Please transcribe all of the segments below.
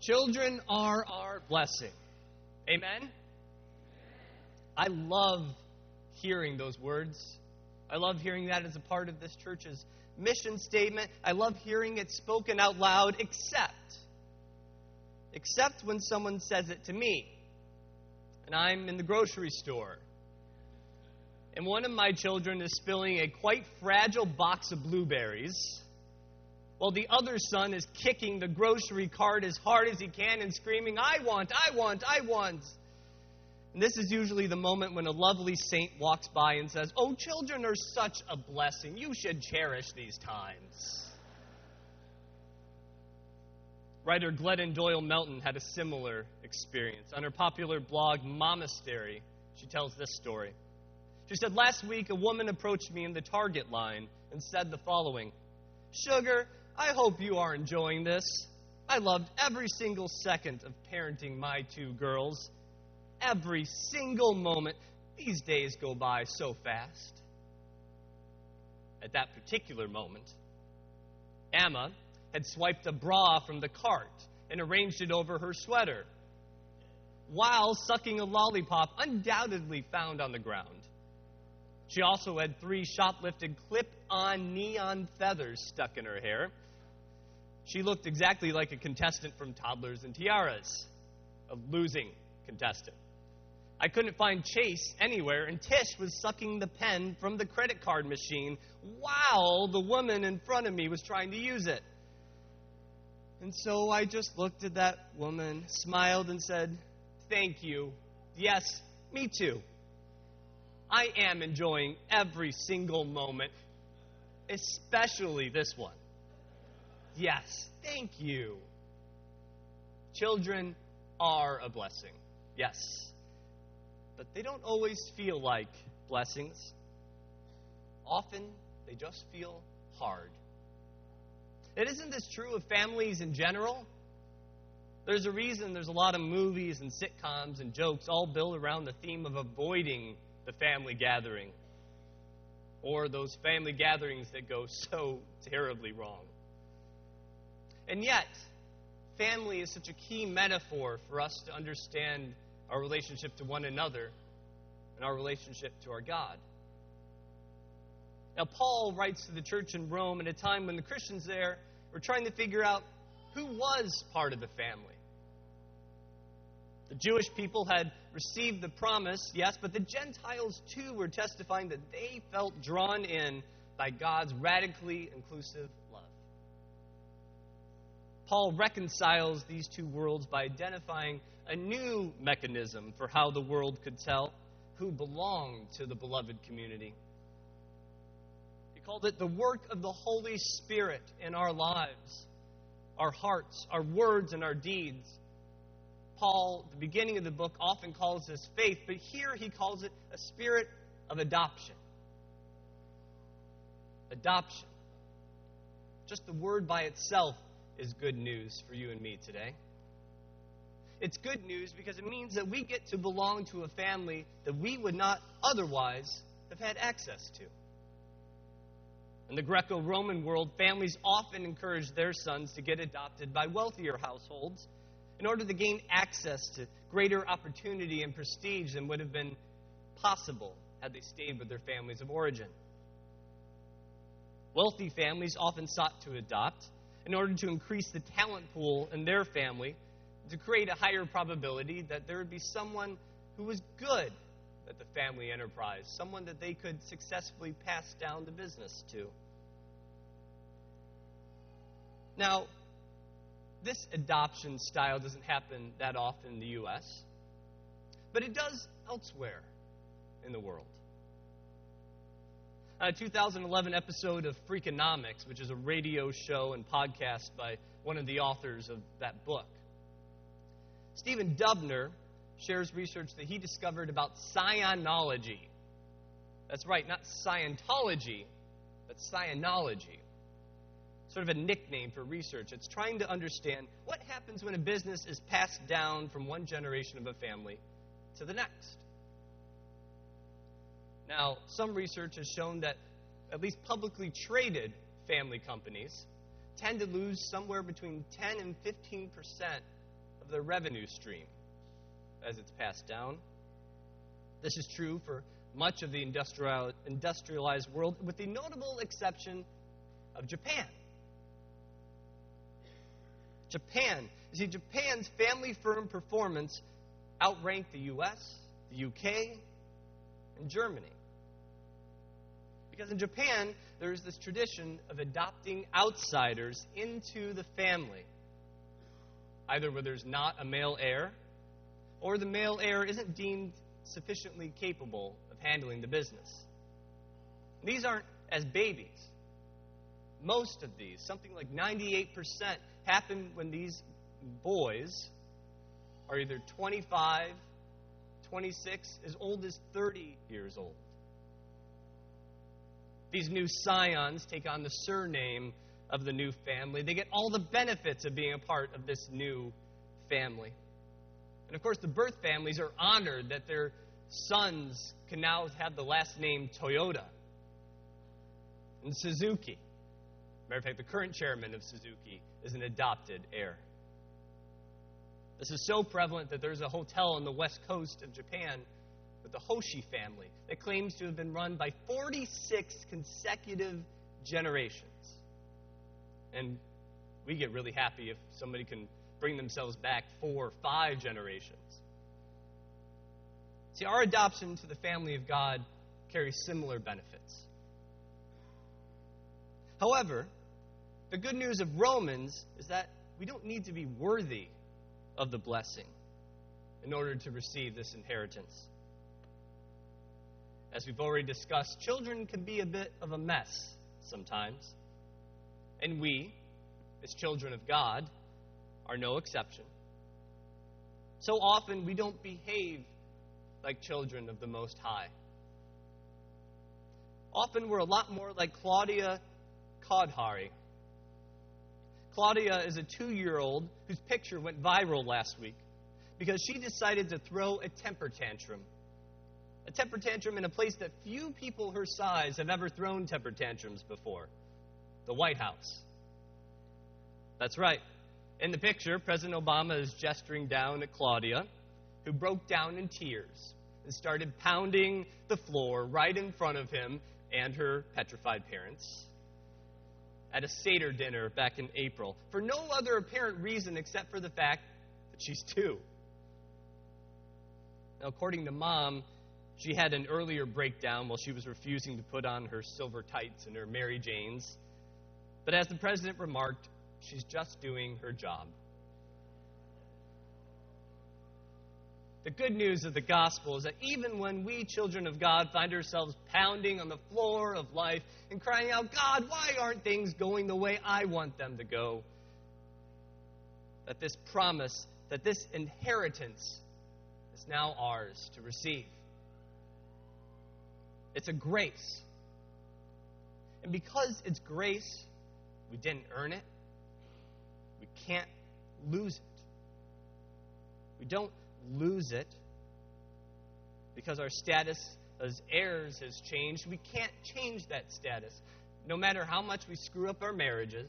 Children are our blessing. Amen? I love hearing those words. I love hearing that as a part of this church's mission statement. I love hearing it spoken out loud, except, except when someone says it to me. And I'm in the grocery store. And one of my children is spilling a quite fragile box of blueberries while the other son is kicking the grocery cart as hard as he can and screaming, I want, I want, I want. And this is usually the moment when a lovely saint walks by and says, Oh, children are such a blessing. You should cherish these times. Writer Glennon Doyle Melton had a similar experience. On her popular blog, Momastery, she tells this story. She said, Last week, a woman approached me in the Target line and said the following Sugar, I hope you are enjoying this. I loved every single second of parenting my two girls. Every single moment. These days go by so fast. At that particular moment, Emma had swiped a bra from the cart and arranged it over her sweater while sucking a lollipop undoubtedly found on the ground. She also had three shoplifted clip on neon feathers stuck in her hair she looked exactly like a contestant from Toddlers and Tiaras, a losing contestant. I couldn't find Chase anywhere, and Tish was sucking the pen from the credit card machine while the woman in front of me was trying to use it. And so I just looked at that woman, smiled, and said, Thank you. Yes, me too. I am enjoying every single moment, especially this one. Yes, thank you. Children are a blessing. Yes. But they don't always feel like blessings. Often they just feel hard. And isn't this true of families in general? There's a reason there's a lot of movies and sitcoms and jokes all built around the theme of avoiding the family gathering or those family gatherings that go so terribly wrong. And yet, family is such a key metaphor for us to understand our relationship to one another and our relationship to our God. Now, Paul writes to the church in Rome at a time when the Christians there were trying to figure out who was part of the family. The Jewish people had received the promise, yes, but the Gentiles too were testifying that they felt drawn in by God's radically inclusive Paul reconciles these two worlds by identifying a new mechanism for how the world could tell who belonged to the beloved community. He called it the work of the Holy Spirit in our lives, our hearts, our words, and our deeds. Paul, the beginning of the book, often calls this faith, but here he calls it a spirit of adoption. Adoption. Just the word by itself is good news for you and me today. It's good news because it means that we get to belong to a family that we would not otherwise have had access to. In the Greco Roman world, families often encouraged their sons to get adopted by wealthier households in order to gain access to greater opportunity and prestige than would have been possible had they stayed with their families of origin. Wealthy families often sought to adopt in order to increase the talent pool in their family, to create a higher probability that there would be someone who was good at the family enterprise, someone that they could successfully pass down the business to. Now, this adoption style doesn't happen that often in the U.S., but it does elsewhere in the world Uh, a 2011 episode of Freakonomics, which is a radio show and podcast by one of the authors of that book. Stephen Dubner shares research that he discovered about Scionology. That's right, not Scientology, but Scionology. Sort of a nickname for research. It's trying to understand what happens when a business is passed down from one generation of a family to the next. Now, some research has shown that at least publicly traded family companies tend to lose somewhere between 10 and 15 percent of their revenue stream as it's passed down. This is true for much of the industrial, industrialized world, with the notable exception of Japan. Japan. You see, Japan's family firm performance outranked the US, the UK, and Germany. Because in Japan, there's this tradition of adopting outsiders into the family, either where there's not a male heir, or the male heir isn't deemed sufficiently capable of handling the business. These aren't as babies. Most of these, something like 98%, happen when these boys are either 25, 26, as old as 30 years old. These new scions take on the surname of the new family. They get all the benefits of being a part of this new family. And of course, the birth families are honored that their sons can now have the last name Toyota and Suzuki. Matter of fact, the current chairman of Suzuki is an adopted heir. This is so prevalent that there's a hotel on the west coast of Japan the Hoshi family that claims to have been run by 46 consecutive generations. And we get really happy if somebody can bring themselves back four or five generations. See, our adoption to the family of God carries similar benefits. However, the good news of Romans is that we don't need to be worthy of the blessing in order to receive this inheritance. As we've already discussed, children can be a bit of a mess sometimes. And we, as children of God, are no exception. So often we don't behave like children of the Most High. Often we're a lot more like Claudia Kodhari. Claudia is a two year old whose picture went viral last week because she decided to throw a temper tantrum. A temper tantrum in a place that few people her size have ever thrown temper tantrums before the White House. That's right. In the picture, President Obama is gesturing down at Claudia, who broke down in tears and started pounding the floor right in front of him and her petrified parents at a Seder dinner back in April for no other apparent reason except for the fact that she's two. Now, according to mom, she had an earlier breakdown while she was refusing to put on her silver tights and her Mary Janes. But as the president remarked, she's just doing her job. The good news of the gospel is that even when we, children of God, find ourselves pounding on the floor of life and crying out, God, why aren't things going the way I want them to go? That this promise, that this inheritance is now ours to receive. It's a grace. And because it's grace, we didn't earn it, we can't lose it. We don't lose it because our status as heirs has changed. We can't change that status. No matter how much we screw up our marriages,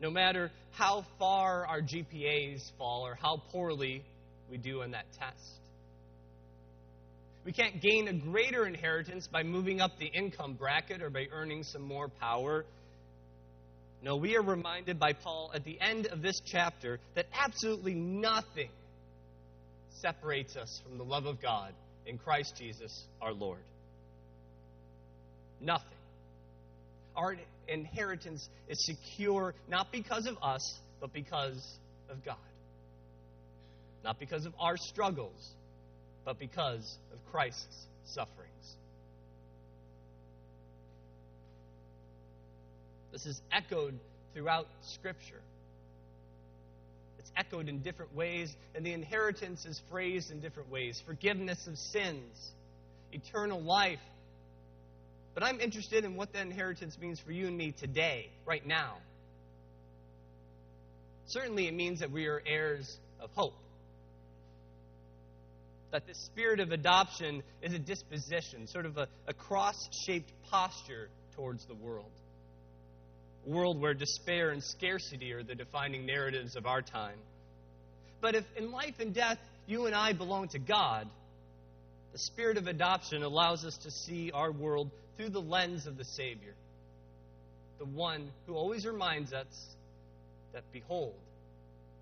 no matter how far our GPAs fall or how poorly we do in that test. We can't gain a greater inheritance by moving up the income bracket or by earning some more power. No, we are reminded by Paul at the end of this chapter that absolutely nothing separates us from the love of God in Christ Jesus our Lord. Nothing. Our inheritance is secure not because of us, but because of God. Not because of our struggles, but because of Christ's sufferings. This is echoed throughout Scripture. It's echoed in different ways, and the inheritance is phrased in different ways forgiveness of sins, eternal life. But I'm interested in what that inheritance means for you and me today, right now. Certainly, it means that we are heirs of hope that the spirit of adoption is a disposition, sort of a, a cross shaped posture towards the world. a world where despair and scarcity are the defining narratives of our time. But if in life and death you and I belong to God, the spirit of adoption allows us to see our world through the lens of the Savior, the one who always reminds us that, behold,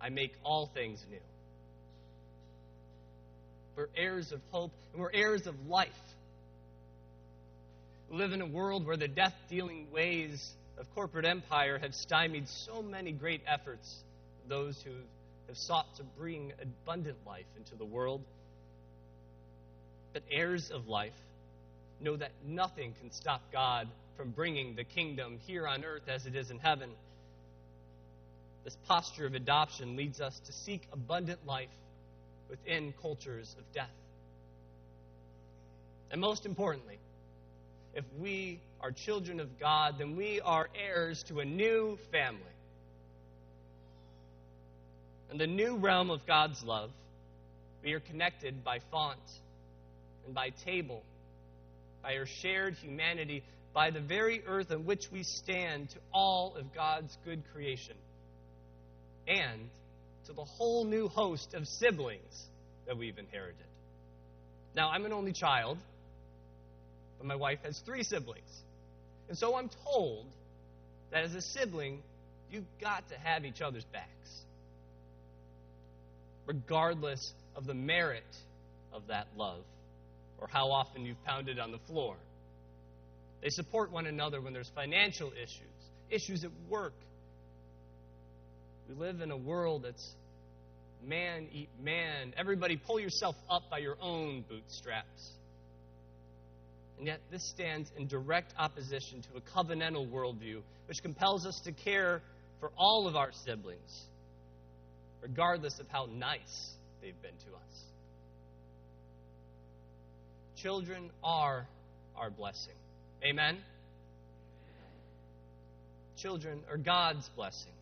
I make all things new. We're heirs of hope and we're heirs of life. We live in a world where the death dealing ways of corporate empire have stymied so many great efforts of those who have sought to bring abundant life into the world. But heirs of life know that nothing can stop God from bringing the kingdom here on earth as it is in heaven. This posture of adoption leads us to seek abundant life within cultures of death. And most importantly, if we are children of God, then we are heirs to a new family. In the new realm of God's love, we are connected by font and by table, by our shared humanity, by the very earth on which we stand to all of God's good creation, and to the whole new host of siblings that we've inherited. Now, I'm an only child, but my wife has three siblings. And so I'm told that as a sibling, you've got to have each other's backs, regardless of the merit of that love or how often you've pounded on the floor. They support one another when there's financial issues, issues at work. We live in a world that's man eat man. Everybody pull yourself up by your own bootstraps. And yet, this stands in direct opposition to a covenantal worldview, which compels us to care for all of our siblings, regardless of how nice they've been to us. Children are our blessing. Amen? Children are God's blessing.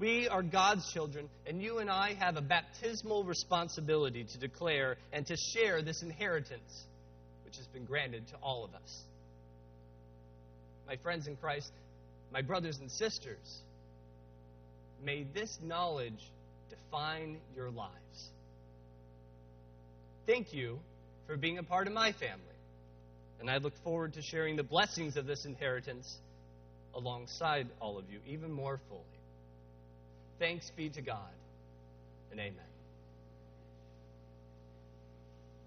We are God's children, and you and I have a baptismal responsibility to declare and to share this inheritance which has been granted to all of us. My friends in Christ, my brothers and sisters, may this knowledge define your lives. Thank you for being a part of my family. And I look forward to sharing the blessings of this inheritance alongside all of you even more fully. Thanks be to God, and amen.